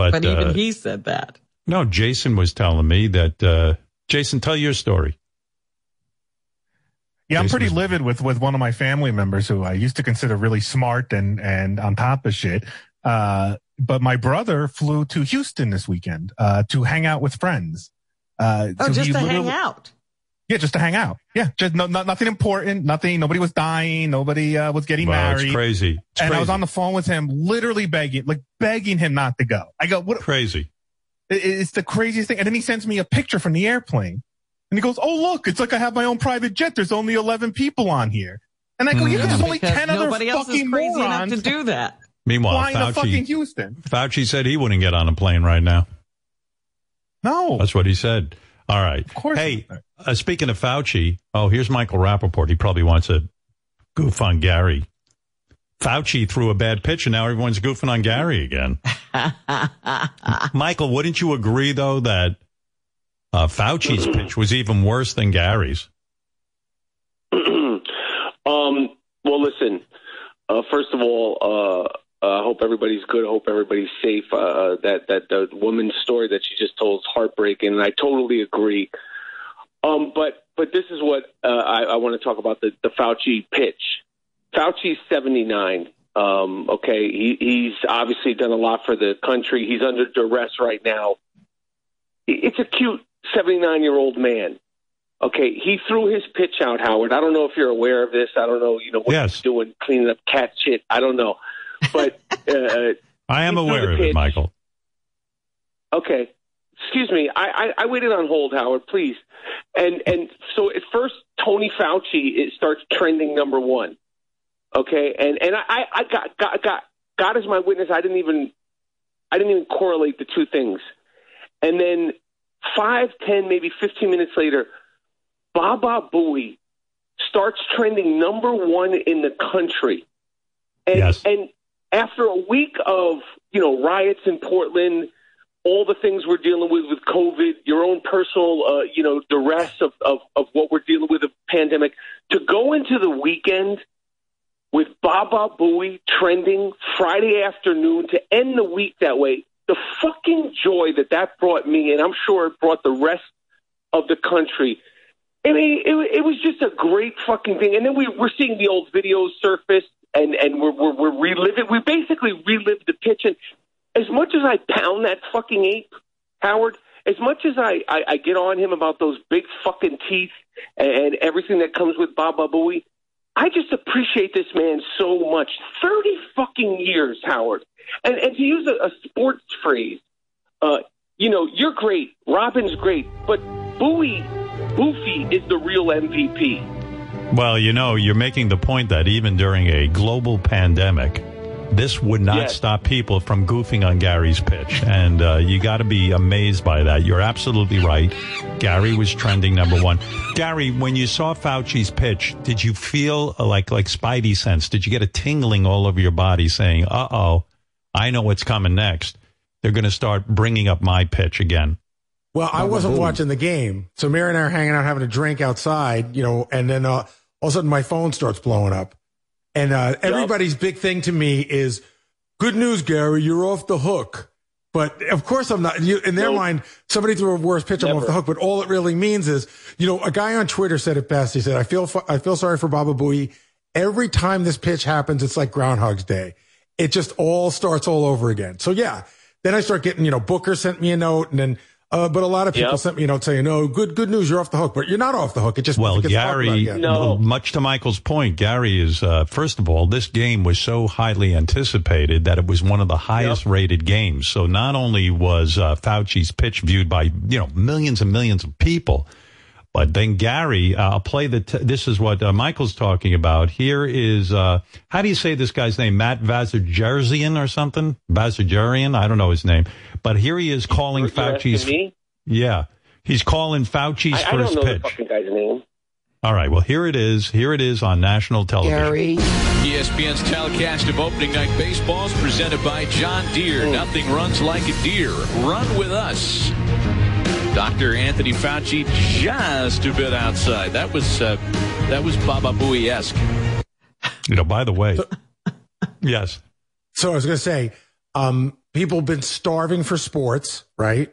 But, But even uh, he said that. no, Jason was telling me that. Uh, Jason, tell your story. Yeah, I'm pretty was- livid with with one of my family members who I used to consider really smart and and on top of shit. Uh, but my brother flew to Houston this weekend uh, to hang out with friends. Uh, Oh, so just to hang out. Yeah, just to hang out. Yeah, just no, no nothing important. Nothing. Nobody was dying. Nobody uh, was getting Well, married. it's crazy. It's and I was on the phone with him, literally begging, like begging him not to go. I go, what? crazy. it- It's the craziest thing. And then he sends me a picture from the airplane, and he goes, "Oh look, it's like I have my own private jet. There's only 11 people on here." And I go, "Yeah, Mm. but there's Yeah, only 10 other nobody else fucking is crazy enough morons to do that. Meanwhile, flying to fucking Fauci, Houston." Fauci said he wouldn't get on a plane right now. No, That's what he said. All right. of course. Hey, uh, speaking of Fauci, oh, here's Michael Rappaport. He probably wants to goof on Gary. Fauci threw a bad pitch, and now everyone's goofing on Gary again. Michael, wouldn't you agree, though, that uh, Fauci's pitch was even worse than Gary's? um, well, listen. Uh, first of all, uh, I hope everybody's good. I hope everybody's safe. Uh, that that the woman's story that she just told is heartbreaking, and I totally agree. Um, but but this is what uh, I, I want to talk about the the Fauci pitch. Fauci's seventy nine. Um, okay, he, he's obviously done a lot for the country. He's under duress right now. It's a cute seventy nine year old man. Okay, he threw his pitch out, Howard. I don't know if you're aware of this. I don't know, you know, what Yes. he's doing, cleaning up cat shit. I don't know, but uh, I am aware of it. Michael. okay. Excuse me. I, I, I waited on hold, Howard. Please. And and so at first, Tony Fauci it starts trending number one. Okay, and and I, I got got got God is my witness. I didn't even I didn't even correlate the two things. And then five, ten, maybe fifteen minutes later, Baba Booey starts trending number one in the country. And Yes. and after a week of, you know, riots in Portland, all the things we're dealing with with COVID, your own personal, uh, you know, duress of, of, of what we're dealing with, the pandemic, to go into the weekend with Baba Booey trending Friday afternoon to end the week that way, the fucking joy that that brought me, and I'm sure it brought the rest of the country. I mean, it, it was just a great fucking thing. And then we, we're seeing the old videos surface, and, and we're, we're, we're reliving. We basically relived the pitch. And as much as I pound that fucking ape, Howard, as much as I, I, I get on him about those big fucking teeth and, and everything that comes with Baba Booey, I just appreciate this man so much. 30 fucking years, Howard. And, and to use a, a sports phrase, uh, you know, you're great. Robin's great. But Bowie, Boofy is the real MVP. Well, you know, you're making the point that even during a global pandemic, this would not Yes. stop people from goofing on Gary's pitch. And uh, you got to be amazed by that. You're absolutely right. Gary was trending number one. Gary, when you saw Fauci's pitch, did you feel uh, like like Spidey sense? Did you get a tingling all over your body saying, uh oh, I know what's coming next? They're going to start bringing up my pitch again. Well, I wasn't watching the game, so Mary and I are hanging out having a drink outside, you know, and then uh, all of a sudden my phone starts blowing up, and uh, everybody's big thing to me is, "Good news, Gary, you're off the hook." But of course I'm not. You, in their Nope. mind, somebody threw a worse pitch, I'm off the hook. But all it really means is, you know, a guy on Twitter said it best. He said, "I feel I feel sorry for Baba Booey. Every time this pitch happens, it's like Groundhog's Day. It just all starts all over again." So yeah, then I start getting, you know, Booker sent me a note, and then. Uh, but a lot of people Yep. sent me a note saying, "No, good, good news, you're off the hook." But you're not off the hook. It just Well, it gets talked about Gary. No. much to Michael's point, Gary is, uh, first of all, this game was so highly anticipated that it was one of the highest rated games. So not only was uh, Fauci's pitch viewed by, you know, millions and millions of people, but then Gary, uh, I'll play the, t- this is what uh, Michael's talking about. Here is, uh, how do you say this guy's name? Matt Vazirjerzian or something? Vazirjerian? I don't know his name. But here he is calling You're Fauci's, me? yeah, he's calling Fauci's I, I first don't know pitch. the fucking guy's name. All right. Well, here it is. Here it is on national television. Gary. ESPN's telecast of opening night baseball is presented by John Deere. Nothing runs like a deer. Run with us. Dr. Anthony Fauci just a bit outside. That was uh, that was Baba Booey esque. You know, by the way, yes. So I was going to say, Um, people have been starving for sports, right?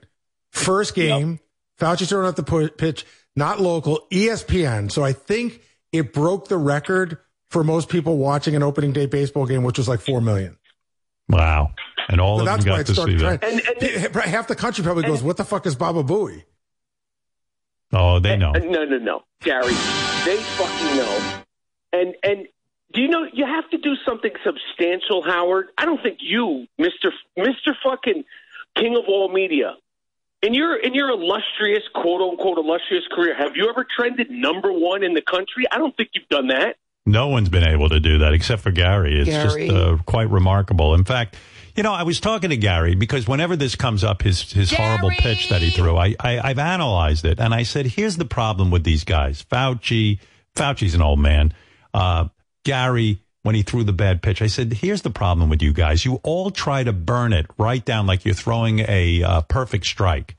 First game, Fauci throwing out the pitch, not local, ESPN. So I think it broke the record for most people watching an opening day baseball game, which was like 4 million. Wow. And all So of them that's why got to see that. trending. And- and- Half the country probably goes, what the fuck is Baba Booey? Oh, they know. No, no, no, Gary. They fucking know. And and do you know you have to do something substantial, Howard? I don't think you, Mister Mister fucking King of all media, in your in your illustrious quote unquote illustrious career, have you ever trended number one in the country? I don't think you've done that. No one's been able to do that except for Gary. It's Gary. just uh, quite remarkable. In fact, you know, I was talking to Gary because whenever this comes up, his his horrible pitch that he threw, I, I I've analyzed it and I said, here's the problem with these guys. Fauci, Fauci's an old man. Uh, Gary, when he threw the bad pitch, I said, here's the problem with you guys. You all try to burn it right down like you're throwing a uh, perfect strike.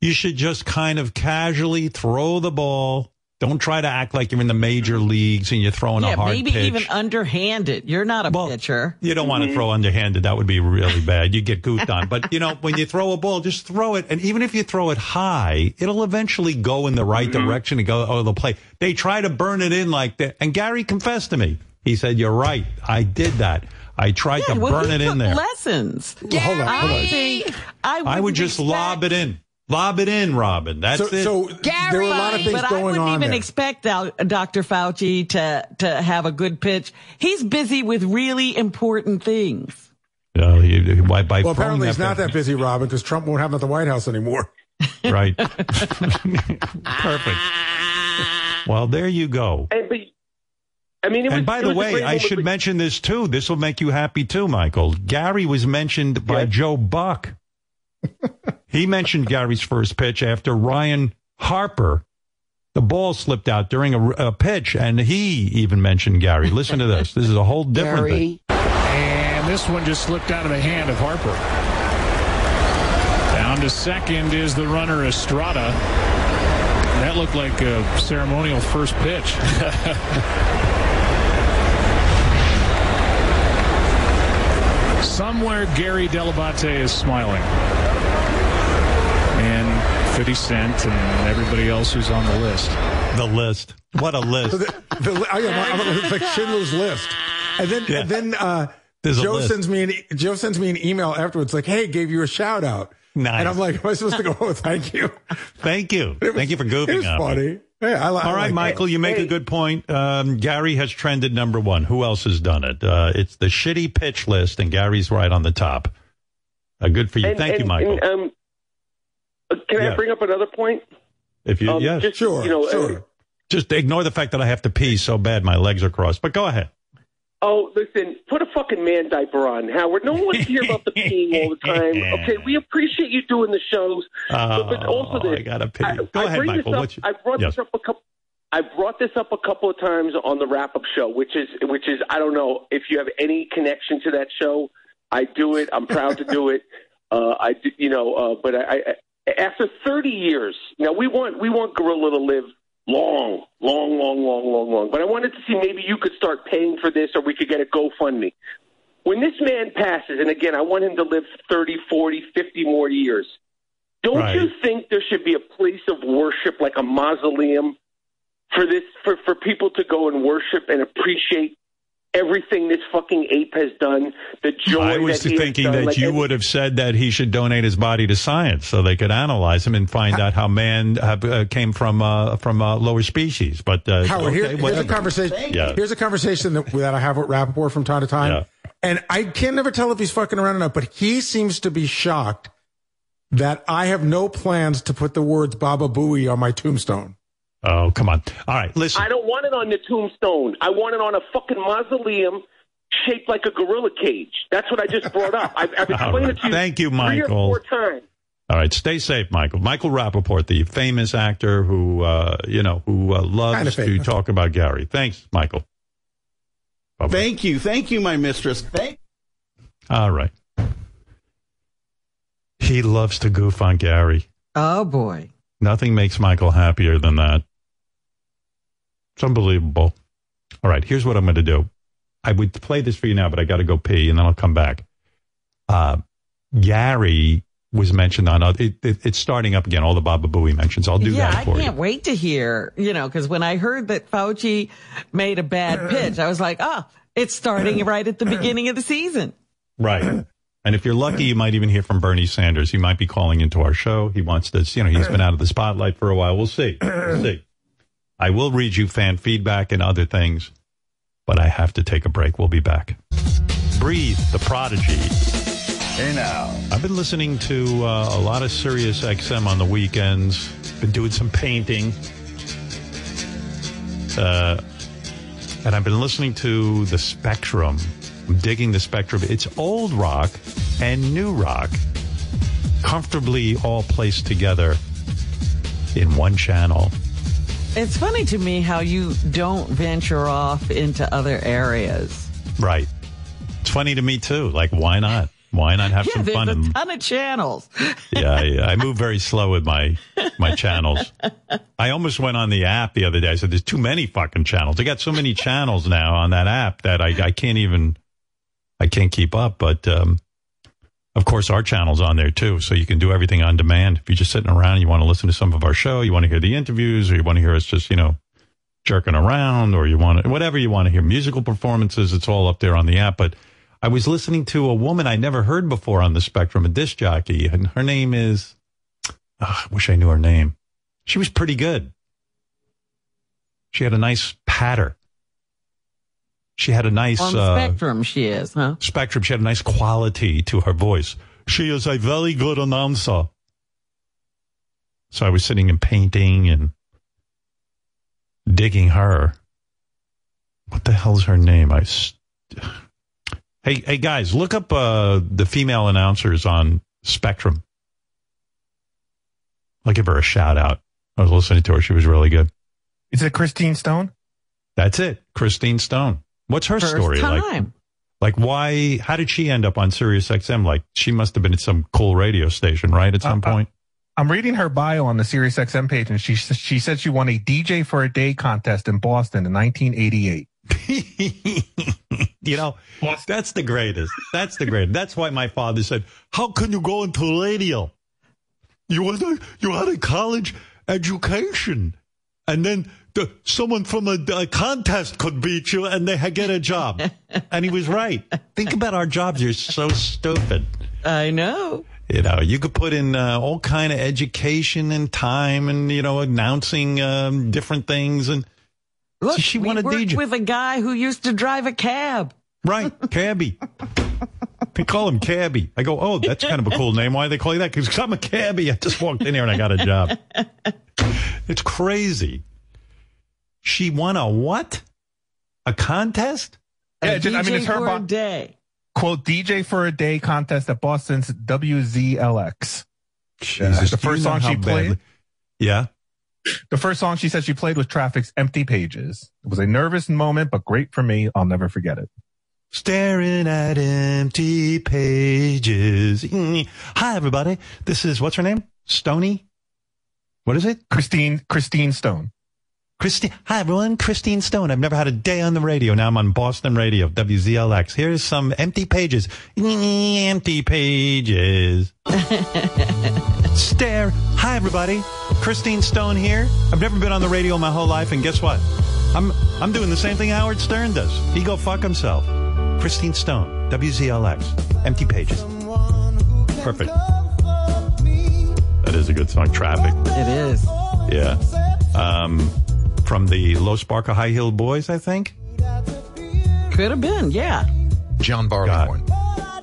You should just kind of casually throw the ball. Don't try to act like you're in the major leagues and you're throwing Yeah, a hard maybe pitch. even underhanded. You're not a Well, pitcher. You don't want to mm-hmm. throw underhanded. That would be really bad. You get goofed on. But, you know, when you throw a ball, just throw it. And even if you throw it high, it'll eventually go in the right mm-hmm. direction and go over the plate. They try to burn it in like that. And Gary confessed to me. He said, you're right. I did that. I tried Yeah, to well, burn it in there. Lessons. Well, hold on, hold I on. think I, I would just lob it in. Lob it in, Robin. That's So, it. so there were a lot of things but I going wouldn't on even there. expect Dr. Fauci to to have a good pitch. He's busy with really important things. Uh, he- he- by, by well, apparently he's not that busy, Robin, because Trump won't have him at the White House anymore. Right. Perfect. Well, there you go. And but I mean, it was, And by it the was way, I should mention this too. This will make you happy too, Michael. Gary was mentioned by Yes. Joe Buck. he mentioned Gary's first pitch after Ryan Harper. The ball slipped out during a, a pitch, and he even mentioned Gary. Listen to this. This is a whole different thing. And this one just slipped out of the hand of Harper. Down to second is the runner Estrada. That looked like a ceremonial first pitch. Somewhere Gary Dell'Abate is smiling. And 50 Cent and everybody else who's on the list. The list. What a list. The, the, I am, I'm, it's like Schindler's List. And then, Yeah. and then uh, Joe sends me an e- Joe sends me an email afterwards, like, "Hey, gave you a shout out." Nice. And I'm like, "Am I supposed to go? Oh, thank you." Thank you. Was- Thank you for It goofing was on funny. Yeah, I, li- I All right, like Michael, that. you make a good point. Um, Gary has trended number one. Who else has done it? Uh, it's the shitty pitch list, and Gary's right on the top. Uh, good for you. and- Thank you, Michael. and, um, uh, can Yeah. I bring up another point? if you, Um, yes, just, Sure, you know, uh, sure. just ignore the fact that I have to pee so bad my legs are crossed. But go ahead. Oh, listen, put a fucking man diaper on, Howard. No one wants to hear about the peeing all the time. Okay, we appreciate you doing the shows. but, but also Oh, this, I gotta pee. Go I ahead, bring Michael. Up, your- I brought yes. this up a couple. I brought this up a couple of times on the wrap up show, which is which is I don't know if you have any connection to that show. I do it. I'm proud to do it. Uh, I do, you know, uh, but I, I after 30 years, now we want we want Gorilla to live long, long, long, long, long, long. But I wanted to see maybe you could start paying for this, or we could get a GoFundMe. When this man passes, and again, I want him to live 30, 40, 50 more years. Don't Right. you think there should be a place of worship, like a mausoleum, for this for for people to go and worship and appreciate everything this fucking ape has done? The joy I was that he has thinking done, that like, you would have said that he should donate his body to science so they could analyze him and find out how man have, uh, came from uh, from uh, lower species. But uh, Howard, okay, here- here's a conversation. Yeah. Here's a conversation that, that I have with Rappaport from time to time. Yeah. And I can never tell if he's fucking around or not, but he seems to be shocked that I have no plans to put the words Baba Booey on my tombstone. Oh, come on. All right, listen. I don't want it on the tombstone. I want it on a fucking mausoleum shaped like a gorilla cage. That's what I just brought up. I've, I've explained right. it to you Thank you, three Michael. or four times. All right, stay safe, Michael. Michael Rappaport, the famous actor who, uh, you know, who uh, loves Kinda to talk about Gary. Thanks, Michael. Bye-bye. Thank you. Thank you, my mistress. Thank All right. He loves to goof on Gary. Oh boy. Nothing makes Michael happier than that. It's unbelievable. All right, here's what I'm going to do. I would play this for you now, but I got to go pee and then I'll come back. Uh, Gary was mentioned on uh, it, it, it's starting up again. All the Baba Booey mentions. I'll do yeah, that for I can't you. wait to hear, you know, because when I heard that Fauci made a bad pitch, I was like, oh, it's starting right at the beginning of the season. Right. And if you're lucky, you might even hear from Bernie Sanders. He might be calling into our show. He wants to, you know, he's been out of the spotlight for a while. We'll see. We'll see. I will read you fan feedback and other things, but I have to take a break. We'll be back. Breathe, the prodigy. Hey now. I've been listening to uh, a lot of Sirius XM on the weekends. Been doing some painting. Uh, and I've been listening to the Spectrum. I'm digging the Spectrum. It's old rock and new rock comfortably all placed together in one channel. It's funny to me how you don't venture off into other areas. Right. It's funny to me too. Like, why not? Why not have Yeah, some there's fun? a and- ton of channels. yeah, I, I move very slow with my my channels. I almost went on the app the other day. I said, "There's too many fucking channels. I got so many channels now on that app that I, I can't even I can't keep up." But um, of course, our channel's on there too, so you can do everything on demand. If you're just sitting around and you want to listen to some of our show, you want to hear the interviews, or you want to hear us just you know jerking around, or you want to, whatever you want to hear, musical performances, it's all up there on the app. But I was listening to a woman I never heard before on the spectrum, a disc jockey, and her name is, ah, I wish I knew her name. She was pretty good. She had a nice patter. She had a nice On uh, Spectrum, she is, huh? spectrum. She had a nice quality to her voice. She is a very good announcer. So I was sitting and painting and digging her. What the hell's her name? I. St- hey, hey guys, look up uh, the female announcers on Spectrum. I'll give her a shout out. I was listening to her; she was really good. Is it Christine Stone? That's it, Christine Stone. What's her First story like? time. Like, why? How did she end up on Sirius XM? Like, she must have been at some cool radio station, right? At some Uh, uh, point. I'm reading her bio on the Sirius XM page, and she she said she won a DJ for a Day contest in Boston in 1988. you know, that's the greatest. That's the greatest. That's why my father said, "How can you go into radio? You had a you had a college education, and then the, someone from a, a contest could beat you, and they get a job." and he was right. Think about our jobs. You're so stupid. I know. You know, you could put in uh, all kind of education and time, and you know, announcing um, different things, and Look, she we a worked DJ. with a guy who used to drive a cab. right, cabbie. they call him cabbie. I go, oh, that's kind of a cool name. Why do they call you that? Because I'm a cabbie. I just walked in here and I got a job. it's crazy. She won a what? A contest? Yeah, A just- I mean, it's her for bo- a day. Quote DJ for a Day contest at Boston's WZLX. Jesus, the first song how she played? badly- Yeah. The first song she said she played was Traffic's Empty Pages. It was a nervous moment, but great for me. I'll never forget it. Staring at empty pages. Hi, everybody. This is, what's her name? Stony? What is it? Christine Christine Stone. Christine. Hi, everyone. Christine Stone. I've never had a day on the radio. Now I'm on Boston Radio, WZLX. Here's some empty pages. Empty pages. Stare. Hi, everybody. Christine Stone here. I've never been on the radio my whole life, and guess what? I'm I'm doing the same thing Howard Stern does. He go fuck himself. Christine Stone, WZLX. Empty pages. Perfect. That is a good song. Traffic. It is. Yeah. Um, from the Low Spark of High Heeled Boys, I think. Could have been, yeah. John Barleycorn.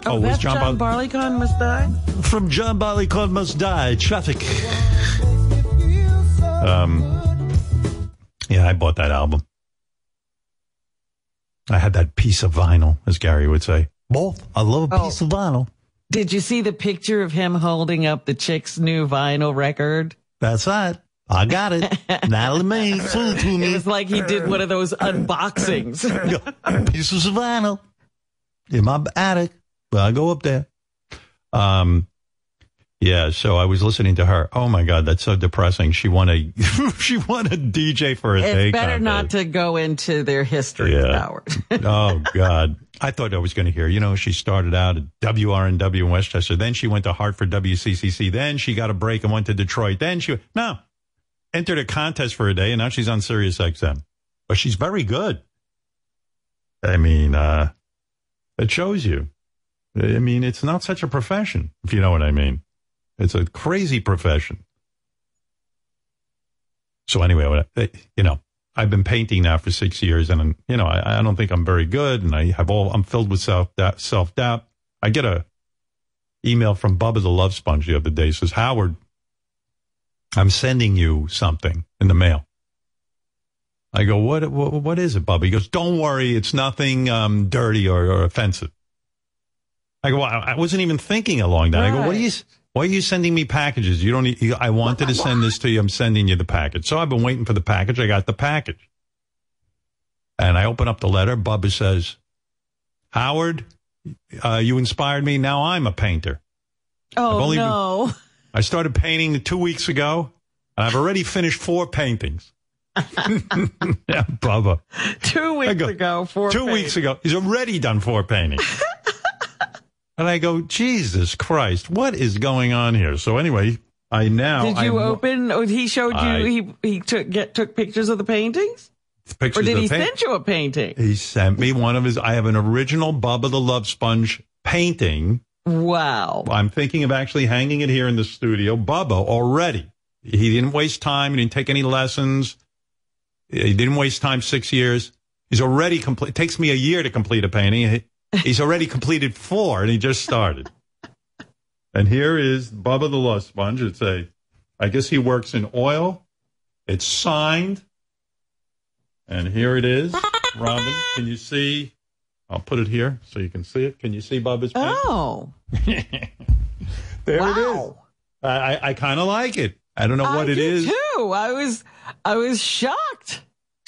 Oh, was John John, Bar- Barleycorn must die? From John Barleycorn Must Die, Traffic. Um, yeah, I bought that album. I had that piece of vinyl, as Gary would say. Both. I love a Oh. piece of vinyl. Did you see the picture of him holding up the chick's new vinyl record? That's right. I got it. Natalie May, it to It me. was like he did one of those unboxings. pieces of vinyl in my attic. But I go up there. Um, Yeah, so I was listening to her. Oh my God, that's so depressing. She won a she won a DJ for a it's day. better not to go into their history, yeah. Oh God, I thought I was going to hear. You know, she started out at WRNW in Westchester, then she went to Hartford WCCC, then she got a break and went to Detroit. Then she no entered a contest for a day, and now she's on Sirius XM. But she's very good. I mean, uh, it shows you. I mean, it's not such a profession, if you know what I mean. It's a crazy profession. So anyway, you know, I've been painting now for six years, and you know, I, I don't think I'm very good, and I have all. I'm filled with self doubt. Self doubt. I get a email from Bubba the Love Sponge the other day. Says Howard, I'm sending you something in the mail. I go, what? What, what is it, Bubba? He goes, don't worry, it's nothing um, dirty or, or, offensive. I go, I, I wasn't even thinking along that. Right. I go, what are you? Why are you sending me packages? You don't need, I wanted to send this to you. I'm sending you the package. So I've been waiting for the package. I got the package. And I open up the letter. Bubba says, Howard, uh, you inspired me. Now I'm a painter. Oh, no. Been, I started painting two weeks ago, and I've already finished four paintings. yeah, Bubba. Two weeks go, ago, four Two paintings. weeks ago. He's already done four paintings. And I go, Jesus Christ, what is going on here? So anyway, I now. Did you I, open? Or he showed you. I, he he took get took pictures of the paintings. Pictures or did he paint- send you a painting? He sent me one of his. I have an original Bubba the Love Sponge painting. Wow. I'm thinking of actually hanging it here in the studio. Bubba already. He didn't waste time. He didn't take any lessons. He didn't waste time. Six years. He's already complete. It takes me a year to complete a painting. He's already completed four and he just started. and here is Bubba the Love Sponge. It's a, I guess he works in oil. It's signed. And here it is. Robin, can you see? I'll put it here so you can see it. Can you see Bubba's painting? Oh. there wow. it is. I, I kind of like it. I don't know what I it is. Too. I was I was shocked.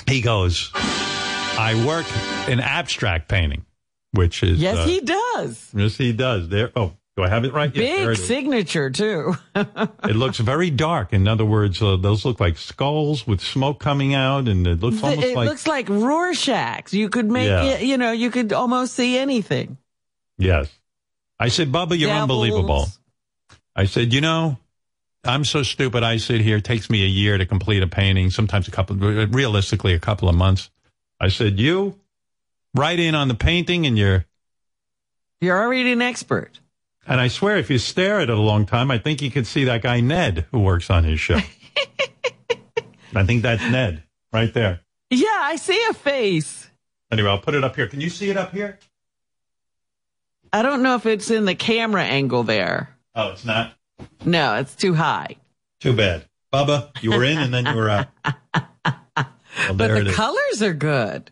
He goes, I work in abstract painting which is yes, uh, he does. Yes, he does. There. Oh, do I have it right? Big yes, signature too. it looks very dark. In other words, uh, those look like skulls with smoke coming out, and it looks almost it like it looks like Rorschachs. You could make Yeah. it. You know, you could almost see anything. yes. I said, Bubba, you're Devils. unbelievable. I said, you know, I'm so stupid. I sit here. It takes me a year to complete a painting. Sometimes a couple, realistically, a couple of months. I said, you write in on the painting, and you're You're already an expert. And I swear, if you stare at it a long time, I think you can see that guy Ned who works on his show. I think that's Ned right there. Yeah, I see a face. Anyway, I'll put it up here. Can you see it up here? I don't know if it's in the camera angle there. Oh, it's not. No, it's too high. Too bad. Bubba, you were in and then you were out. Well, But the colors are good.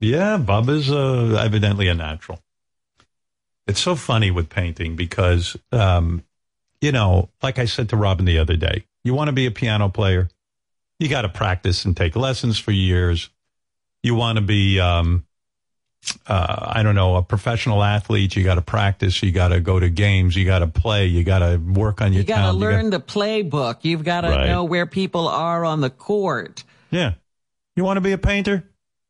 Yeah, Bubba's uh, evidently a natural. It's so funny with painting because, um, you know, like I said to Robin the other day, you want to be a piano player, you got to practice and take lessons for years. You want to be, um, uh, I don't know, a professional athlete, you got to practice, you got to go to games, you got to play, you got to work on your You got to learn the playbook. You've got to Right. know where people are on the court. yeah. You want to be a painter?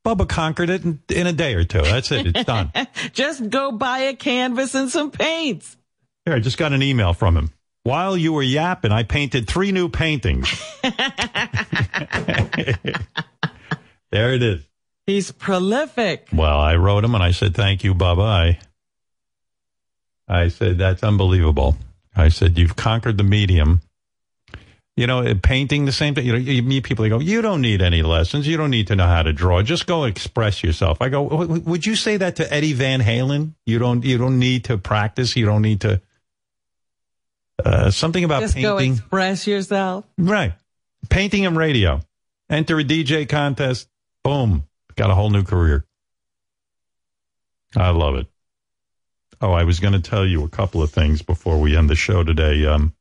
Bubba conquered it in, in a day or two. That's it. It's done. Just go buy a canvas and some paints. Here, I just got an email from him. While you were yapping, I painted three new paintings. there it is. He's prolific. Well, I wrote him and I said, thank you, Bubba. I, I said, that's unbelievable. I said, you've conquered the medium. You know, painting the same thing. You know, you meet people, they go, you don't need any lessons. You don't need to know how to draw. Just go express yourself. I go, "W- w- would you say that to Eddie Van Halen? You don't, you don't need to practice. You don't need to, uh, something about Just go painting. express yourself. Right. Painting and radio. Enter a DJ contest. Boom. Got a whole new career. I love it. Oh, I was going to tell you a couple of things before we end the show today. Um,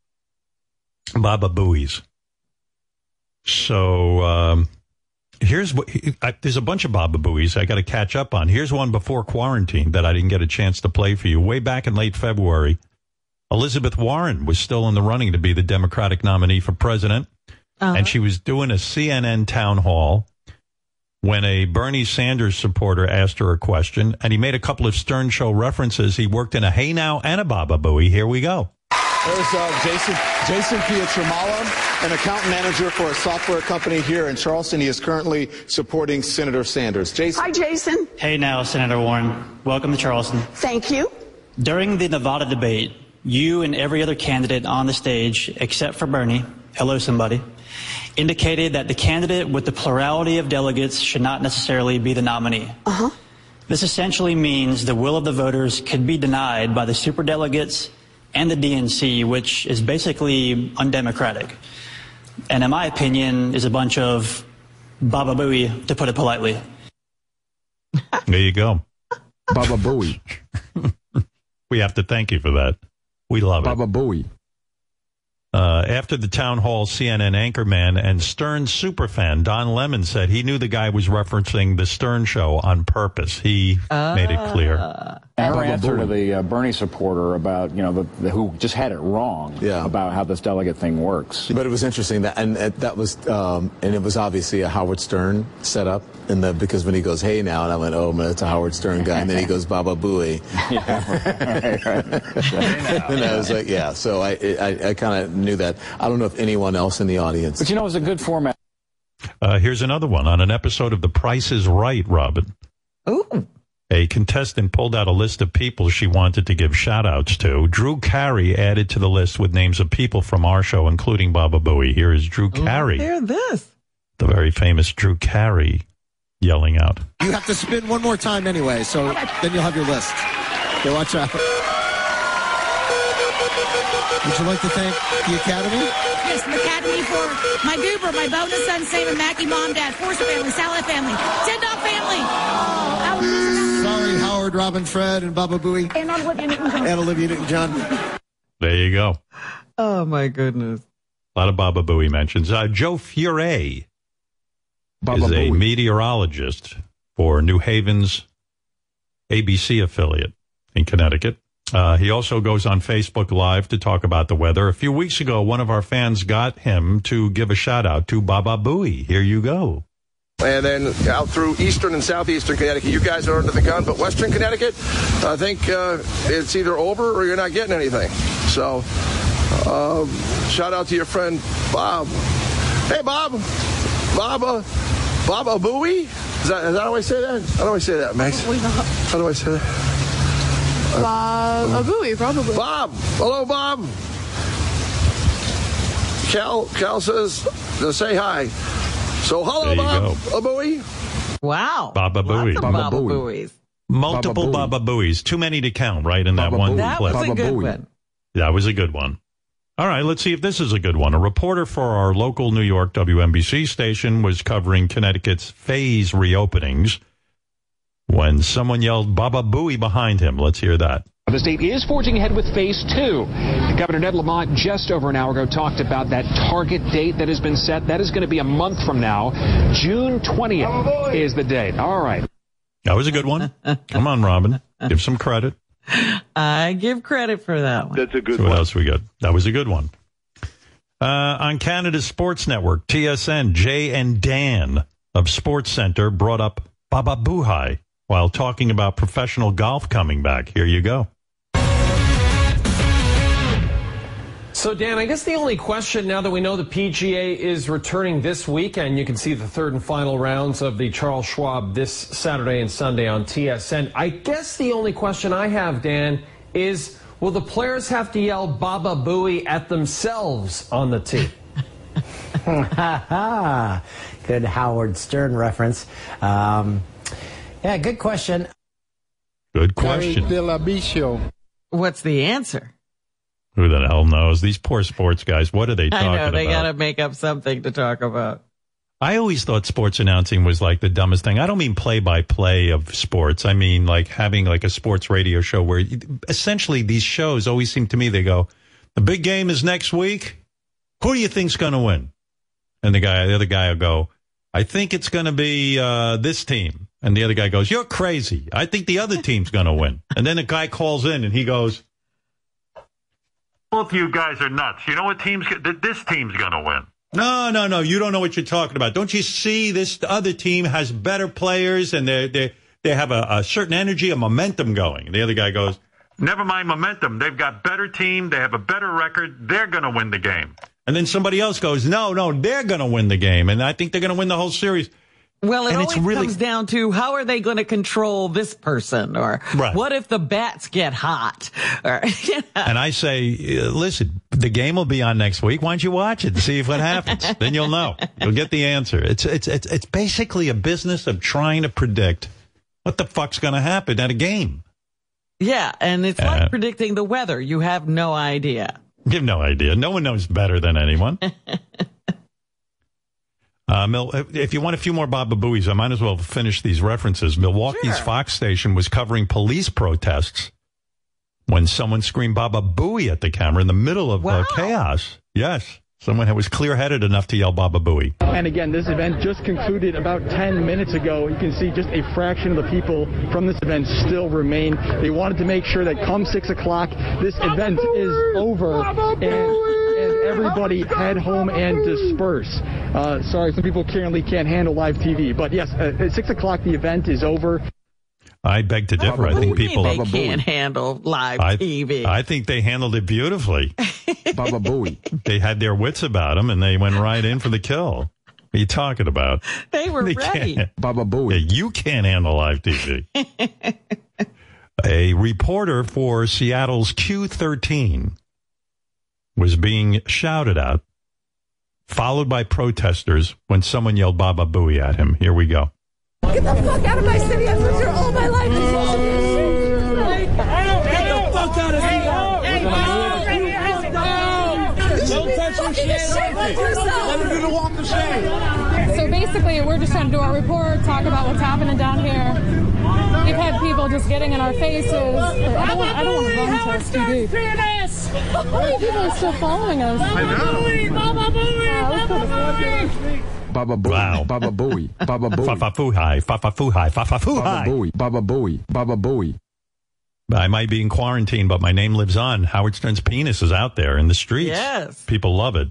Baba Booey's. So, um, here's what I, there's a bunch of Baba Booey's I got to catch up on. Here's one before quarantine that I didn't get a chance to play for you way back in late February. Elizabeth Warren was still in the running to be the Democratic nominee for president. Uh-huh. And she was doing a CNN town hall when a Bernie Sanders supporter asked her a question, and he made a couple of Stern Show references. He worked in a Hey Now and a Baba Booey. Here we go. There's uh, Jason Jason Pietramala, an account manager for a software company here in Charleston. He is currently supporting Senator Sanders. Jason. Hi, Jason. Hey now, Senator Warren. Welcome to Charleston. Thank you. During the Nevada debate, you and every other candidate on the stage, except for Bernie, hello somebody, indicated that the candidate with the plurality of delegates should not necessarily be the nominee. Uh-huh. This essentially means the will of the voters could be denied by the superdelegates and the DNC, which is basically undemocratic. And in my opinion, is a bunch of baba booey, to put it politely. There you go. Baba Booey. We have to thank you for that. We love Baba it. Booey. Uh, after the town hall, CNN anchorman and Stern superfan Don Lemon said he knew the guy was referencing the Stern show on purpose. He made it clear. Her Baba answer to the uh, Bernie supporter about, you know, the, the, who just had it wrong Yeah. about how this delegate thing works. But it was interesting that, and uh, that was, um, and it was obviously a Howard Stern setup, and the because when he goes, "Hey now," and I went, "Oh, man, it's a Howard Stern guy," and then he goes, "Baba Booey," and I was like, "Yeah." So I, I, I kind of knew that. I don't know if anyone else in the audience. But you know, it's a good format. Uh, here's another one on an episode of The Price is Right, Robin. Ooh. A contestant pulled out a list of people she wanted to give shout outs to. Drew Carey added to the list with names of people from our show, including Baba Booey. Here is Drew oh, Carey, Hear this. the very famous Drew Carey, yelling out. You have to spin one more time anyway, so then you'll have your list. Okay, watch out. Would you like to thank the Academy? Yes, the Academy for my goober, my bonus son, Sam and Mackie, mom, dad, Forster family, Salad family, Ten Dog family. Oh, Sorry, Howard, Robin, Fred, and Baba Booey, and Olivia Newton-John. and Olivia Newton-John. There you go. Oh my goodness. A lot of Baba Booey mentions. Uh, Joe Furey Baba is a meteorologist for New Haven's ABC affiliate in Connecticut. Uh, he also goes on Facebook Live to talk about the weather. A few weeks ago, one of our fans got him to give a shout out to Baba Booey. Here you go. And then out through eastern and southeastern Connecticut. You guys are under the gun, but western Connecticut, I think uh, it's either over or you're not getting anything. So, um, shout out to your friend Bob. Hey, Bob. Baba. Baba Booey? Is that, is that how I say that? How do I say that, Max? Probably not. How do I say that? Bob, a buoy, probably. Bob. Hello, Bob. Cal, Cal says to say hi. So, hello, There Bob. go. A buoy. Wow. Baba Booey. Baba Baba Booey's. Multiple Baba Baba Booey's. Too many to count, right, in that one That clip. was a good Booey. one. That was a good one. All right, let's see if this is a good one. A reporter for our local New York WNBC station was covering Connecticut's phase reopenings when someone yelled Baba Booey behind him. Let's hear that. The state is forging ahead with phase two. Governor Ned Lamont just over an hour ago talked about that target date that has been set. That is going to be a month from now. June 20th is the date. All right. That was a good one. Come on, Robin. Give some credit. I give credit for that one. That's a good So what else we got? That was a good one. Uh, on Canada's sports network, TSN, Jay and Dan of Sports Center brought up Baba Boohai while talking about professional golf coming back. Here you go. So, Dan, I guess the only question now that we know the PGA is returning this weekend, you can see the third and final rounds of the Charles Schwab this Saturday and Sunday on TSN. I guess the only question I have, Dan, is will the players have to yell Baba Booey at themselves on the tee? Ha ha! Good Howard Stern reference. Um, yeah, good question. Good question. What's the answer? Who the hell knows? These poor sports guys, what are they talking I know they about? got to make up something to talk about. I always thought sports announcing was like the dumbest thing. I don't mean play by play of sports. I mean like having like a sports radio show where essentially these shows always seem to me they go, the big game is next week. Who do you think's going to win? And the guy, the other guy will go, I think it's going to be uh, this team. And the other guy goes, you're crazy. I think the other team's going to win. And then the guy calls in and he goes, Both you guys are nuts. You know what team's this team's going to win. No, no, no. You don't know what you're talking about. Don't you see this other team has better players and they they they have a, a certain energy, a momentum going. And the other guy goes, "Never mind momentum. They've got better team. They have a better record. They're going to win the game." And then somebody else goes, "No, no, they're going to win the game." And I think they're going to win the whole series. Well, it And always really- comes down to how are they going to control this person, or Right. what if the bats get hot, or And I say, uh, listen, the game will be on next week. Why don't you watch it and see if what happens? then you'll know. You'll get the answer. It's it's it's it's basically a business of trying to predict what the fuck's going to happen at a game. yeah, and it's Uh, like predicting the weather. You have no idea. You have no idea. No one knows better than anyone. Uh, Mil- if- you want a few more Baba Booies, I might as well finish these references. Milwaukee's Sure. Fox station was covering police protests when someone screamed Baba Booey at the camera in the middle of uh, chaos. Yes. Someone who was clear headed enough to yell Baba Booey. And again, this event just concluded about 10 minutes ago. You can see just a fraction of the people from this event still remain. They wanted to make sure that come 6 o'clock, this event is over and, and everybody head home and disperse. Uh, sorry, some people currently can't handle live TV. But yes, uh, at 6 o'clock, the event is over. I beg to differ. I think people. they can't handle live I, TV. I think they handled it beautifully. Baba Booey. They had their wits about them and they went right in for the kill. What are you talking about? they were They ready. can't. Baba Booey. Yeah, you can't handle live TV. a reporter for Seattle's Q13 was being shouted at, followed by protesters when someone yelled Baba Booey at him. Here we go. Get the fuck out of my city. I've lived here all my life. It's all Get the fuck out of here. Don't touch your shit. Let her do the walk of shame. So basically, we're just trying to do our report, talk about what's happening down here. We've had people just getting in our faces. I don't want, I don't want to run to TV. How many people are still following us? I know. Baba Booey. Wow. Baba Booey. Baba Booey. Fa-fa-foo-hi, fa-fa-foo-hi, Baba fa-fa-foo-hi. Booey. Baba Booey. Baba Booey. I might be in quarantine, but my name lives on. Howard Stern's penis is out there in the streets. Yes. People love it.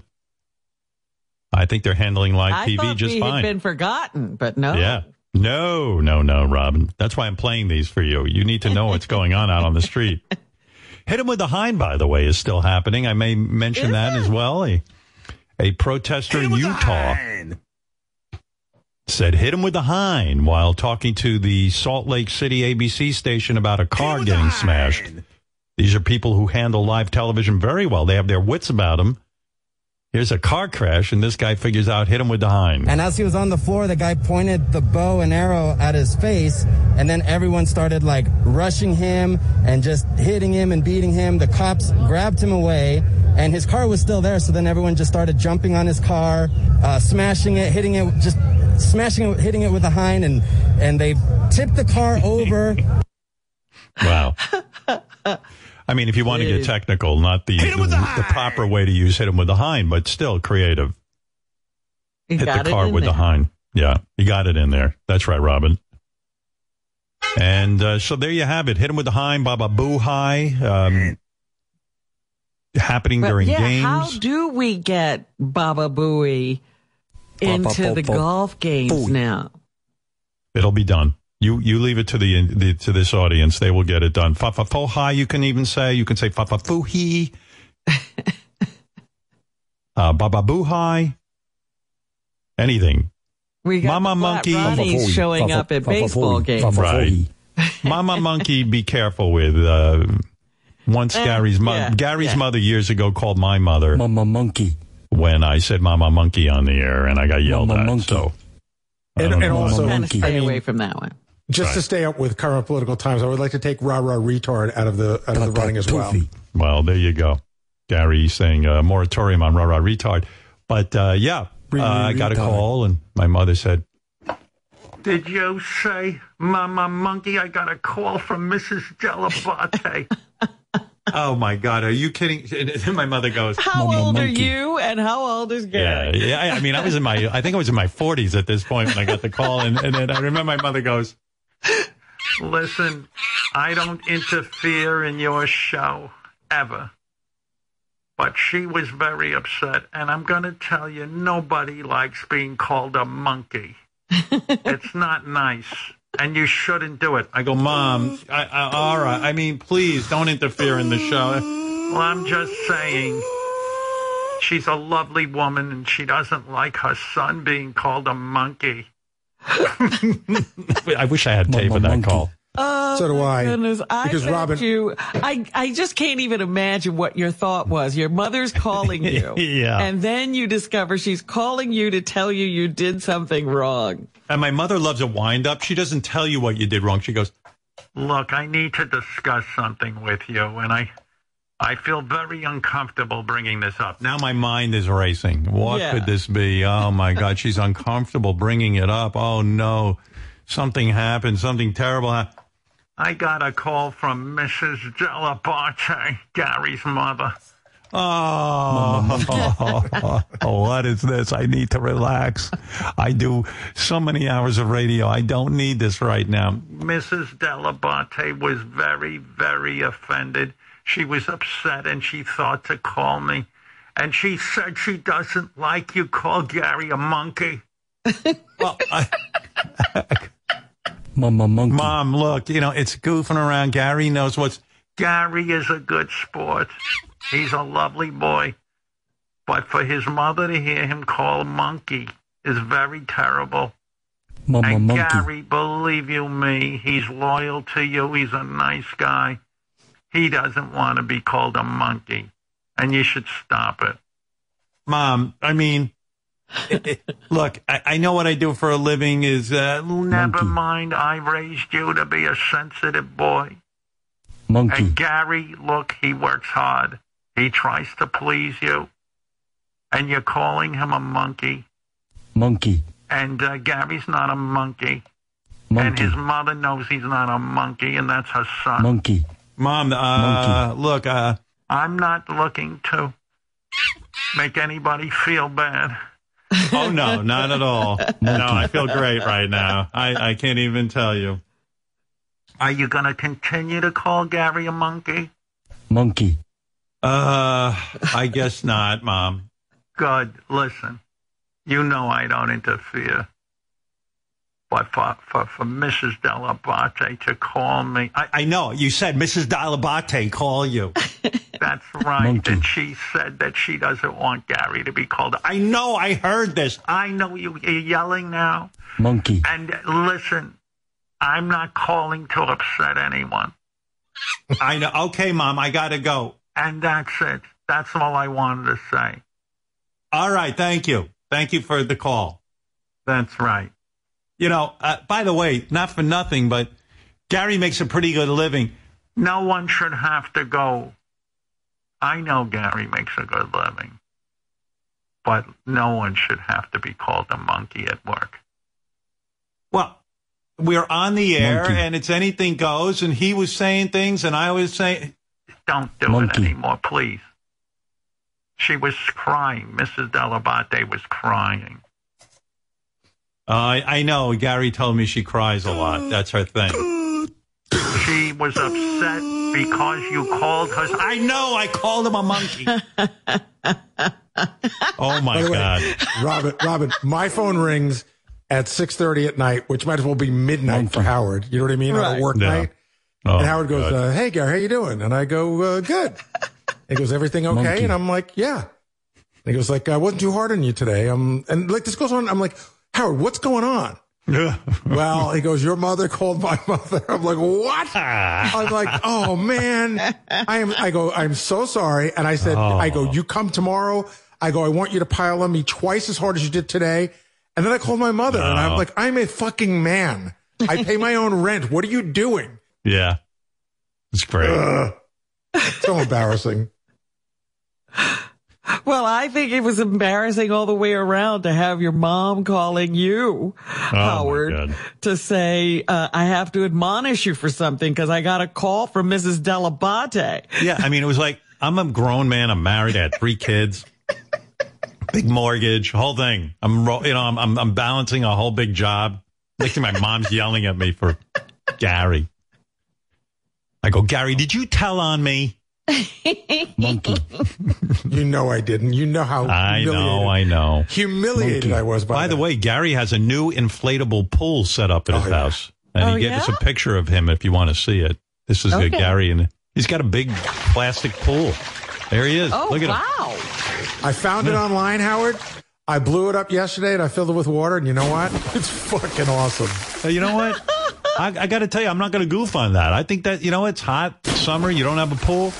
I think they're handling live I TV thought just we fine. had been forgotten, but no. Yeah. No, no, no, Robin. That's why I'm playing these for you. You need to know what's going on out on the street. Hit him with the Hein, by the way, is still happening. I may mention that as well. A, a protester in Utah said hit him with the Hein while talking to the Salt Lake City ABC station about a car getting smashed. These are people who handle live television very well. They have their wits about them. Here's a car crash, and this guy figures out hit him with the Hein. And as he was on the floor, the guy pointed the bow and arrow at his face, and then everyone started like rushing him and just hitting him and beating him. The cops grabbed him away, and his car was still there. So then everyone just started jumping on his car, uh, smashing it, hitting it, just smashing it, hitting it with a Hein, and and they tipped the car over. Wow. I mean, if you want to get technical, not the the, the proper way to use hit him with the Hein, but still creative. You hit got the it car in with the Hein. Yeah, you got it in there. That's right, Robin. And uh, so there you have it. Hit him with the Hein, Baba Boo High. Um, happening But during yeah, games. how do we get Baba Booey into the golf games now? It'll be done. You you leave it to the, the to this audience. They will get it done. Fa fa fo hi. You can even say you can say fa fa foo he. uh, Baba boo hi. Anything. We got Mama the monkey Ronnies showing up at baseball games. Right. Mama monkey. Be careful with. Uh, once Eh, Gary's mo- yeah, Gary's yeah. mother years ago called my mother Mama Monkey. when I said Mama monkey on the air, and I got yelled Mama at. Monkey. So. And, and also, Kind of I stay mean, away from that one. Just to stay up with current political times, I would like to take rah rah retard out of the out of the running as well. Well, there you go. Gary saying a moratorium on rah rah retard. But uh, yeah, uh, I got a call and my mother said, Did you say, Mama Monkey, I got a call from Mrs. Dell'Abate? oh my God, are you kidding? And my mother goes, How "Mama old are you and how old is Yeah, Gary? yeah. I mean, I was in my, I think I was in my 40s at this point when I got the call. And, and then I remember my mother goes, Listen, I don't interfere in your show ever. but she was very upset. And I'm going to tell you, nobody likes being called a monkey. it's not nice. And you shouldn't do it. I go, Mom, I, I, all right. I mean, please don't interfere in the show. Well, I'm just saying. She's a lovely woman and she doesn't like her son being called a monkey. I wish I had tape of that call. Oh, So do I. Goodness. I Because Robin- you, I, I just can't even imagine what your thought was. Your mother's calling you. Yeah. And then you discover she's calling you to tell you you did something wrong. And my mother loves a wind up. She doesn't tell you what you did wrong. She goes, Look, I need to discuss something with you, and I I feel very uncomfortable bringing this up. Now my mind is racing. What Yeah. could this be? Oh my God, she's uncomfortable bringing it up. Oh no, something happened. Something terrible happened. I got a call from Mrs. Dell'Abate, Gary's mother. Oh, what is this? I need to relax. I do so many hours of radio. I don't need this right now. Mrs. Dell'Abate was very, very offended. She was upset and she thought to call me. And she said she doesn't like you call Gary a monkey. well, I, Mama monkey. Mom, look, you know, it's goofing around. Gary knows what's. Gary is a good sport. He's a lovely boy. But for his mother to hear him call monkey is very terrible. Mama and monkey. Gary, believe you me, he's loyal to you. He's a nice guy. He doesn't want to be called a monkey. And you should stop it. Mom, I mean, it- it- look, I, I know what I do for a living is. Uh, never mind, I raised you to be a sensitive boy. Monkey. And Gary, look, he works hard. He tries to please you. And you're calling him a monkey. Monkey. And uh, Gary's not a monkey. monkey. And his mother knows he's not a monkey, and that's her son. Monkey. Mom, uh, look, uh, I'm not looking to make anybody feel bad. Oh, no, not at all. No, I feel great right now. I, I can't even tell you. Are you going to continue to call Gary a monkey? Monkey. Uh, I guess not, Mom. Good. Listen, you know I don't interfere. But for, for, for Mrs. Dell'Abate to call me. I, I know. You said Mrs. Dell'Abate call you. That's right. Monkey. And she said that she doesn't want Gary to be called. I know. I heard this. I know you, you're yelling now. Monkey. And uh, listen, I'm not calling to upset anyone. I know. Okay, Mom, I got to go. And that's it. That's all I wanted to say. All right. Thank you. Thank you for the call. That's right. You know, uh, by the way, not for nothing, but Gary makes a pretty good living. No one should have to go. I know Gary makes a good living, but no one should have to be called a monkey at work. Well, we're on the air Monkey. and it's anything goes, and he was saying things, and I was saying, don't do Monkey. it anymore, please. She was crying. Mrs. Dell'Abate was crying. Uh, I, I know. Gary told me she cries a lot. That's her thing. She was upset because you called her. I know. I called him a monkey. oh my By way, God. Robin, Robin, my phone rings at 6.30 at night, which might as well be midnight for Howard. You know what I mean? On Right. a work Yeah. night. Oh, and Howard goes, uh, hey, Gary, how you doing? And I go, uh, good. he goes, everything okay? Monkey. And I'm like, yeah. And he goes, like, I wasn't too hard on you today. Um, and like this goes on. I'm like, Howard, what's going on? well, he goes, your mother called my mother. I'm like, what? Ah. I'm like, oh man, I am, I go, I'm so sorry. And I said, I go, oh. you come tomorrow. I go, I want you to pile on me twice as hard as you did today. And then I called my mother and I'm like, I'm a fucking man. I pay my own rent. What are you doing? Yeah. It's great. Ugh. So embarrassing. Well, I think it was embarrassing all the way around to have your mom calling you, Howard, to say, uh, I have to admonish you for something because I got a call from Mrs. Dell'Abate. Yeah, I mean, it was like I'm a grown man. I'm married. I had three kids, big mortgage, whole thing. I'm, you know, I'm, I'm, I'm balancing a whole big job. Next thing, my mom's yelling at me for Gary. I go, Gary, did you tell on me? Monkey. You know I didn't. You know how I know, I know. humiliated I was by, By the way, Gary has a new inflatable pool set up at his Oh, yeah. house. And Oh, he gave us a picture of him if you want to see it. This is uh, Okay. Gary, and he's got a big plastic pool. There he is. Oh, Look at him. wow. I found it online, Howard. I blew it up yesterday and I filled it with water. And you know what? It's fucking awesome. Hey, you know what? I, I got to tell you, I'm not going to goof on that. I think that, you know, it's hot, it's summer, you don't have a pool.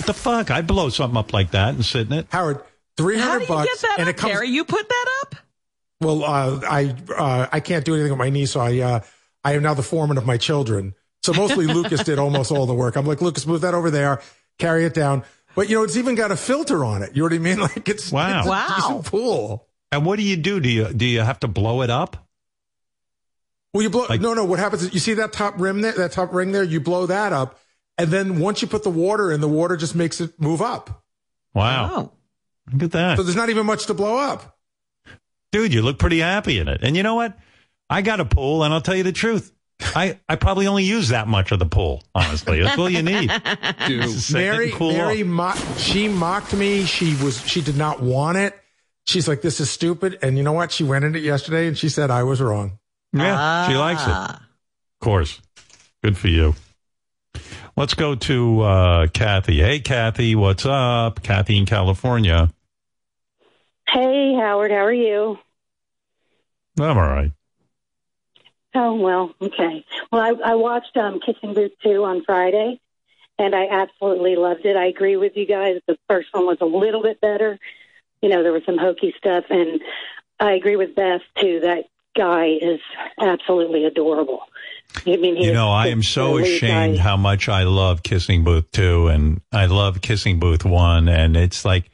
What the fuck? I'd blow something up like that and sit in it. Howard, three How do you bucks, get that and up, it comes. Gary? You put that up? Well, uh, I uh, I can't do anything with my knee, so I uh, I am now the foreman of my children. So mostly Lucas did almost all the work. I'm like, Lucas, move that over there, carry it down. But you know, it's even got a filter on it. You know what I mean? Like it's Wow. it's a Wow. decent pool. And what do you do? Do you, do you have to blow it up? Well, you blow. Like- no, no. What happens is you see that top rim there, that top ring there. You blow that up, and then once you put the water in, the water just makes it move up. Wow. Oh. Look at that. So there's not even much to blow up. Dude, you look pretty happy in it. And you know what? I got a pool, and I'll tell you the truth. I, I probably only use that much of the pool, honestly. That's all you need. Sit in it Mary, cool Mary, mo- she mocked me. She was, she did not want it. She's like, this is stupid. And you know what? She went in it yesterday and she said I was wrong. Yeah, she likes it. Ah. Of course. Good for you. Let's go to uh, Kathy. Hey, Kathy, what's up? Kathy in California. Hey, Howard, how are you? I'm all right. Oh, well, okay. Well, I, I watched um, Kissing Booth 2 on Friday, and I absolutely loved it. I agree with you guys. The first one was a little bit better. You know, there was some hokey stuff, and I agree with Beth, too. That guy is absolutely adorable. I mean, You know, I am so ashamed how much I love Kissing Booth 2 and I love Kissing Booth 1 and it's like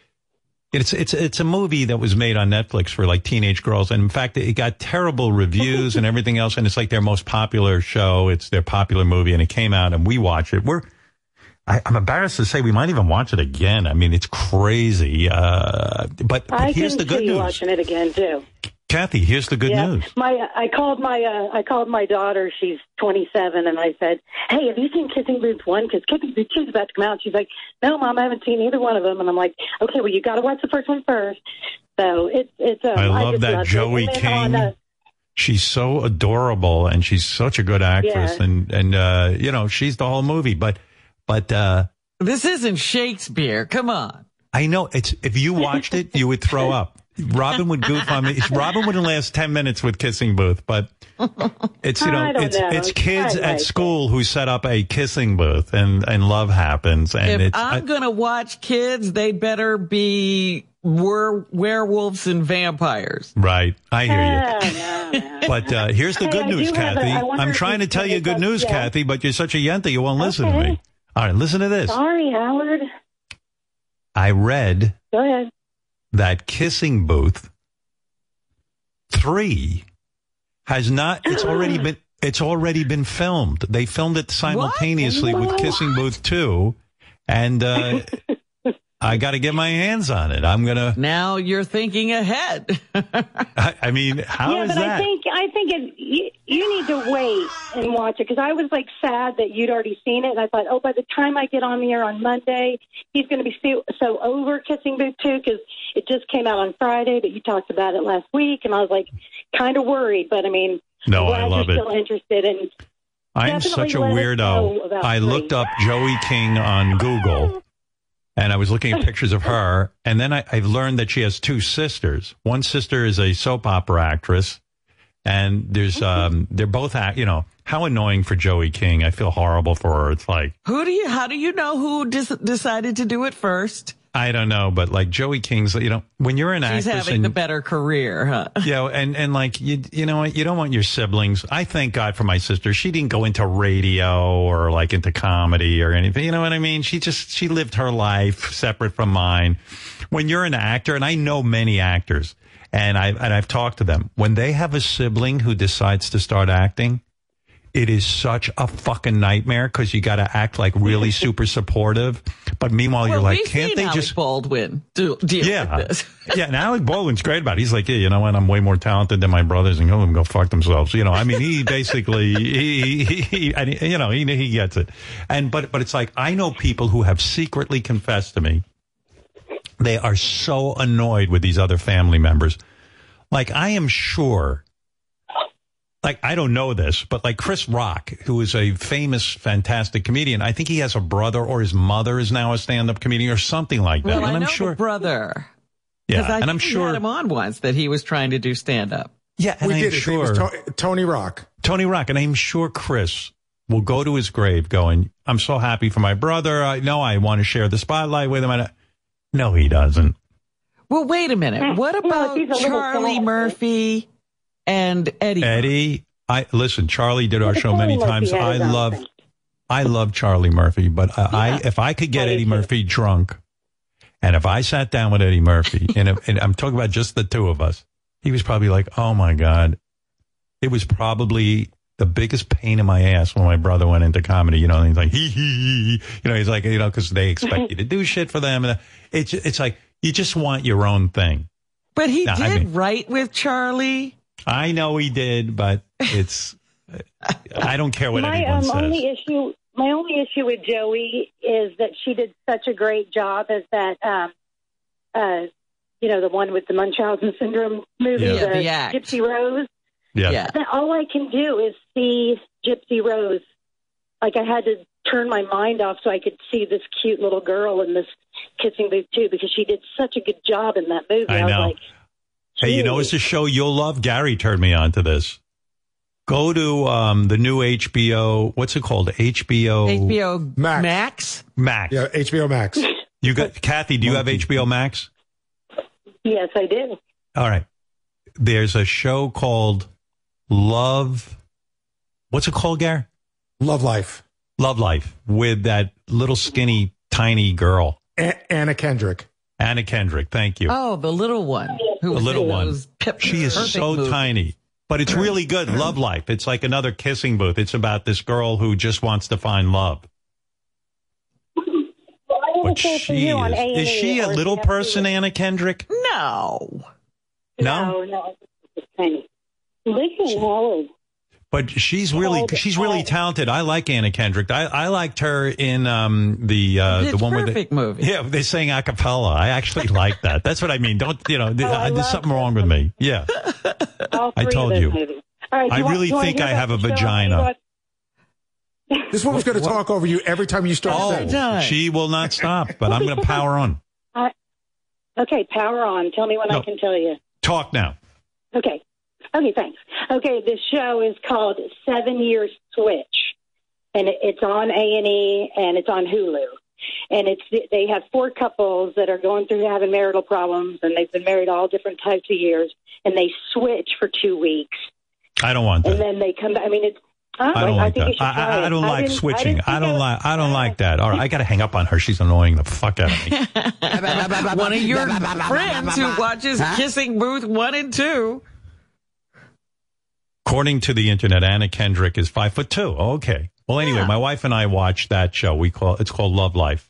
it's it's it's a movie that was made on Netflix for like teenage girls and in fact it got terrible reviews and everything else and it's like their most popular show, it's their popular movie and it came out and we watch it. We're I, I'm embarrassed to say we might even watch it again. I mean, it's crazy. Uh, but, but here's the good news. watching it again, too. Kathy, here's the good yeah. news. My I called my uh, I called my daughter. She's 27, and I said, "Hey, have you seen Kissing Booth one? Because Kissing Booth two is about to come out." She's like, "No, mom, I haven't seen either one of them." And I'm like, "Okay, well, you got to watch the first one first. So it's it's. Um, I love just that loved it. Joey King. on, uh, she's so adorable and she's such a good actress Yeah. and and uh you know she's the whole movie but but uh This isn't Shakespeare. Come on. i know it's if you watched it you would throw up robin would goof on me robin wouldn't last 10 minutes with kissing booth but it's you know it's know. it's kids I at like it. school who set up a kissing booth and and love happens and if it's I'm gonna watch kids, they better be were werewolves and vampires. right i hear you oh, no, no. But uh, here's the Hey, good I news, do have a- Kathy. I wonder I'm trying to tell you good news, yeah. Kathy, but you're such a yenta, you won't listen to me. All right, listen to this. Sorry, Howard. I read Go ahead. That Kissing Booth 3 has not it's already been it's already been filmed. They filmed it simultaneously with What? Kissing Booth 2 and uh I got to get my hands on it. I'm going to Now you're thinking ahead. I, I mean, how yeah, is but that? I think I think it, you, you need to wait and watch it because I was like sad that you'd already seen it, and I thought, oh, by the time I get on the air on Monday, he's going to be so, so over Kissing Booth too because it just came out on Friday, but you talked about it last week, and I was like kind of worried, but I mean, No, I'm I glad love you're it. still interested in. I'm such a let us know weirdo. I looked up Joey King on Google and I was looking at pictures of her. And then I, I learned that she has two sisters. One sister is a soap opera actress. And there's, um, they're both, act, you know, how annoying for Joey King. I feel horrible for her. It's like, who do you? How do you know who dis- decided to do it first? I don't know, but like Joey King's, you know, when you're an actor. She's actress having and the better career, huh? you know, and, and like, you, you know what? You don't want your siblings. I thank God for my sister. She didn't go into radio or like into comedy or anything. You know what I mean? She just, she lived her life separate from mine. When you're an actor, and I know many actors and I, and I've talked to them, when they have a sibling who decides to start acting, it is such a fucking nightmare because you got to act like really super supportive. But meanwhile, you're like, can't they Alec just Baldwin do, deal yeah, with this? yeah. And Alec Baldwin's great about it. He's like, yeah, you know what? I'm way more talented than my brothers, and go them go fuck themselves. You know, I mean, he basically, he, he, he, and he- you know, he he gets it. And but but it's like I know people who have secretly confessed to me they are so annoyed with these other family members. Like I am sure. Like I don't know this, but like Chris Rock, who is a famous, fantastic comedian, I think he has a brother or his mother is now a stand-up comedian or something like that. Well, and I I'm sure the brother. Yeah, 'Cause I and I'm think we sure had him on once that he was trying to do stand up. Yeah, and we I'm did. His name was sure To- Tony Rock. Tony Rock, and I'm sure Chris will go to his grave going, "I'm so happy for my brother. I know I want to share the spotlight with him." I- no, he doesn't. Well, wait a minute. What about he's Charlie sad. Murphy and Eddie? Eddie, I listen. Charlie did our Yeah, show many times. I love, thing. I love Charlie Murphy. But I, I if I could get I do Eddie too. Murphy drunk, and if I sat down with Eddie Murphy, and, if, and I'm talking about just the two of us, he was probably like, "Oh my god," it was probably the biggest pain in my ass when my brother went into comedy. You know, and he's like, hee hee hee. You know, he's like, you know, because they expect you to do shit for them, and it's it's like you just want your own thing. But he No, did I mean- write with Charlie. I know he did, but it's. I don't care what my anyone um, says. only issue, my only issue with Joey is that she did such a great job as that, um, uh, you know, the one with the Munchausen syndrome movie, Yeah. Yeah, the the act. Gypsy Rose. Yeah. Yeah. That all I can do is see Gypsy Rose. Like I had to turn my mind off so I could see this cute little girl in this kissing booth too, because she did such a good job in that movie. I was know. like, Hey, you know, it's a show you'll love. Gary turned me on to this. Go to um, the new HBO. What's it called? HBO HBO Max. Max. Max. Yeah, HBO Max. You got Kathy. Do you have HBO Max? yes, I do. All right. There's a show called Love. What's it called, Gary? Love Life. Love Life with that little skinny tiny girl, A- Anna Kendrick. Anna Kendrick. Thank you. Oh, the little one. Who the little one. Pip- She is so movies. tiny, but it's really good. Love Life. It's like another kissing booth. It's about this girl who just wants to find love. But want to say for she is. A&E Is she a little person, Anna Kendrick? No. No? No, no, it's tiny. Listen, Howard. But she's really Oh, she's really talented. I like Anna Kendrick. I, I liked her in um the uh Pitch the one with Perfect the, movie. Yeah, they sang a cappella. I actually like that. That's what I mean. Don't you know? I there's something wrong with me. Yeah, I told you. Movies. All right, do I you really do want think to I have a vagina. This woman's going to talk over you every time you start Oh, saying. she will not stop. But I'm going to power on. I, okay, power on. Tell me when No. I can tell you. Talk now. Okay. Okay, thanks. Okay, this show is called Seven Year Switch, and it's on A and E and it's on Hulu. And it's they have four couples that are going through having marital problems, and they've been married all different types of years, and they switch for two weeks, I don't want that. and then they come back. I mean, it's I don't like think you that. I, I, I don't like didn't- switching. didn't I don't like. I don't like that. All right, I got to hang up on her. She's annoying the fuck out of me. One of your friends who watches Kissing Booth 1 and 2. According to the internet, Anna Kendrick is five foot two. Okay. Well, anyway, my wife and I watched that show. We call it's called Love Life,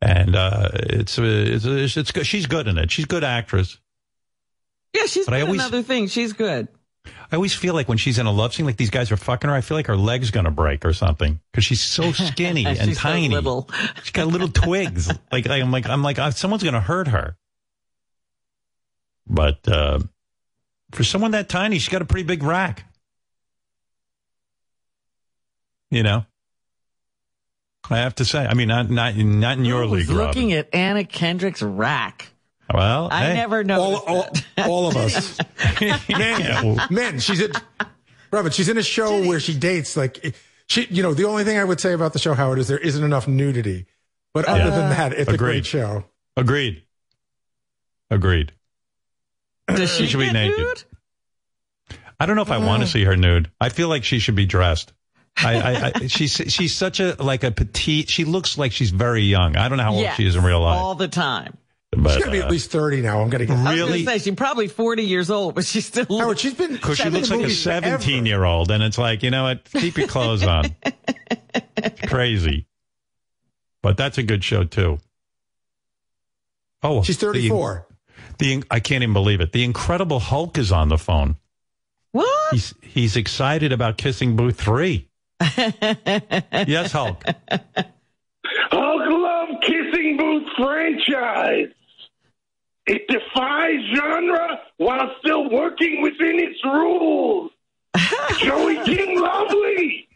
and uh, it's, uh, it's it's it's good. She's good in it. She's a good actress. Yeah, she's But I good always- another thing. She's good. I always feel like when she's in a love scene, like these guys are fucking her. I feel like her leg's gonna break or something because she's so skinny and She's so tiny. little. She's got little twigs. Like I'm like I'm like uh, someone's gonna hurt her. But uh, for someone that tiny, she's got a pretty big rack. You know, I have to say. I mean, not not not in your I league, Rob. looking at Anna Kendrick's rack. Well, I hey. never All, all, all of us. Men, men. She's in, Robin. She's in a show where she dates. Like she, you know, the only thing I would say about the show, Howard, is there isn't enough nudity. But other than that, it's a great show. Agreed. Agreed. Does she, She should be naked. nude? I don't know if I want to see her nude. I feel like she should be dressed. I, I, I she's she's such a like a petite. She looks like she's very young. I don't know how old she is in real life. All the time. But, she's gonna be uh, at least thirty now. I'm gonna guess. Really? gonna say she's probably 40 years old, but she's still. Howard, she's been Because she looks like a in movies forever. 17 year old, and it's like, you know what? Keep your clothes on. It's crazy. But that's a good show, too. Oh, She's the- 34. The, I can't even believe it. The Incredible Hulk is on the phone. What? He's, he's excited about Kissing Booth 3. yes, Hulk. Hulk love Kissing Booth franchise. It defies genre while still working within its rules. Joey King Lovely.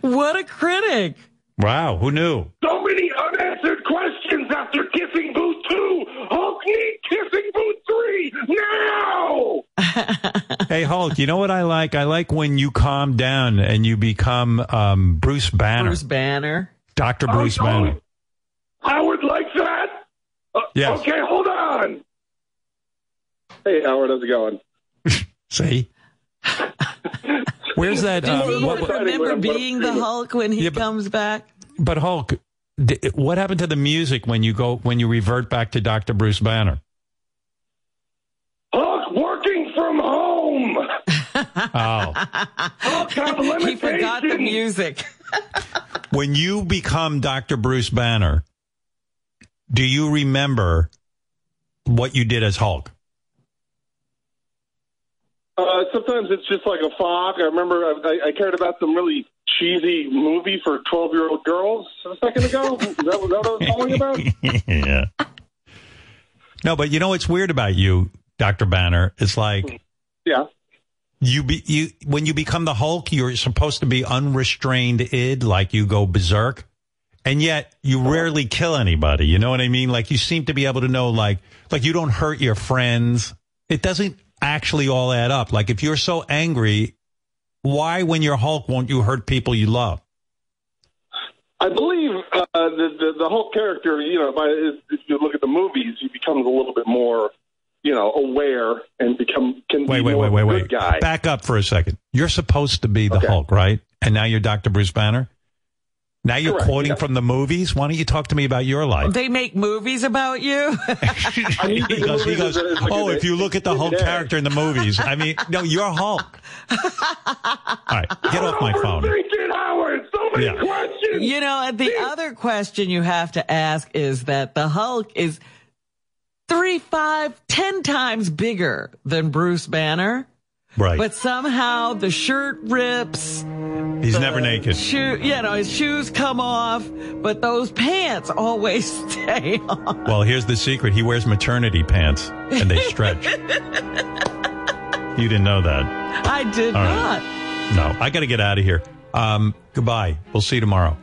What a critic. Wow, who knew? So many unanswered questions Hulk Kissing Booth 3 now. Hey, Hulk, you know what I like? I like when you calm down and you become um, Bruce Banner. Bruce Banner. Dr. Bruce Banner. Howard likes that? Uh, Yes. Okay, hold on. Hey, Howard, how's it going? See? Where's that? Do uh, you what- remember being the Hulk when he comes back? But Hulk, d- what happened to the music when you go when you revert back to Dr. Bruce Banner? Hulk working from home. Oh, Hulk have He forgot the music. when you become Dr. Bruce Banner, do you remember what you did as Hulk? Uh, sometimes it's just like a fog. I remember I, I cared about some really cheesy movie for 12 year old girls a second ago. Is that, that what I was calling about? yeah. No, but you know what's weird about you, Dr. Banner? It's like Yeah. you be you when you become the Hulk, you're supposed to be unrestrained id, like you go berserk. And yet you uh-huh. rarely kill anybody. You know what I mean? Like you seem to be able to know like like you don't hurt your friends. It doesn't actually all add up. Like if you're so angry, why when you're Hulk won't you hurt people you love? I believe uh, the, the the whole character, you know, by, if you look at the movies, he becomes a little bit more, you know, aware and become can Wait, be wait, more wait, wait, good wait. guy. Back up for a second. You're supposed to be the Hulk, right? And now you're Dr. Bruce Banner? Now you're Correct, quoting yeah. from the movies? Why don't you talk to me about your life? They make movies about you. he goes, he goes oh, if you look at the Hulk character in the movies, I mean, no, you're Hulk. All right, get off my phone. So many Yeah. questions. You know, and the other question you have to ask is that the Hulk is three, five, ten times bigger than Bruce Banner. Right. But somehow the shirt rips. He's the never naked. Shoe, you know, his shoes come off, but those pants always stay on. Well, here's the secret. He wears maternity pants and they stretch. you didn't know that. I did All not. right. No, I got to get out of here. Um, goodbye. We'll see you tomorrow.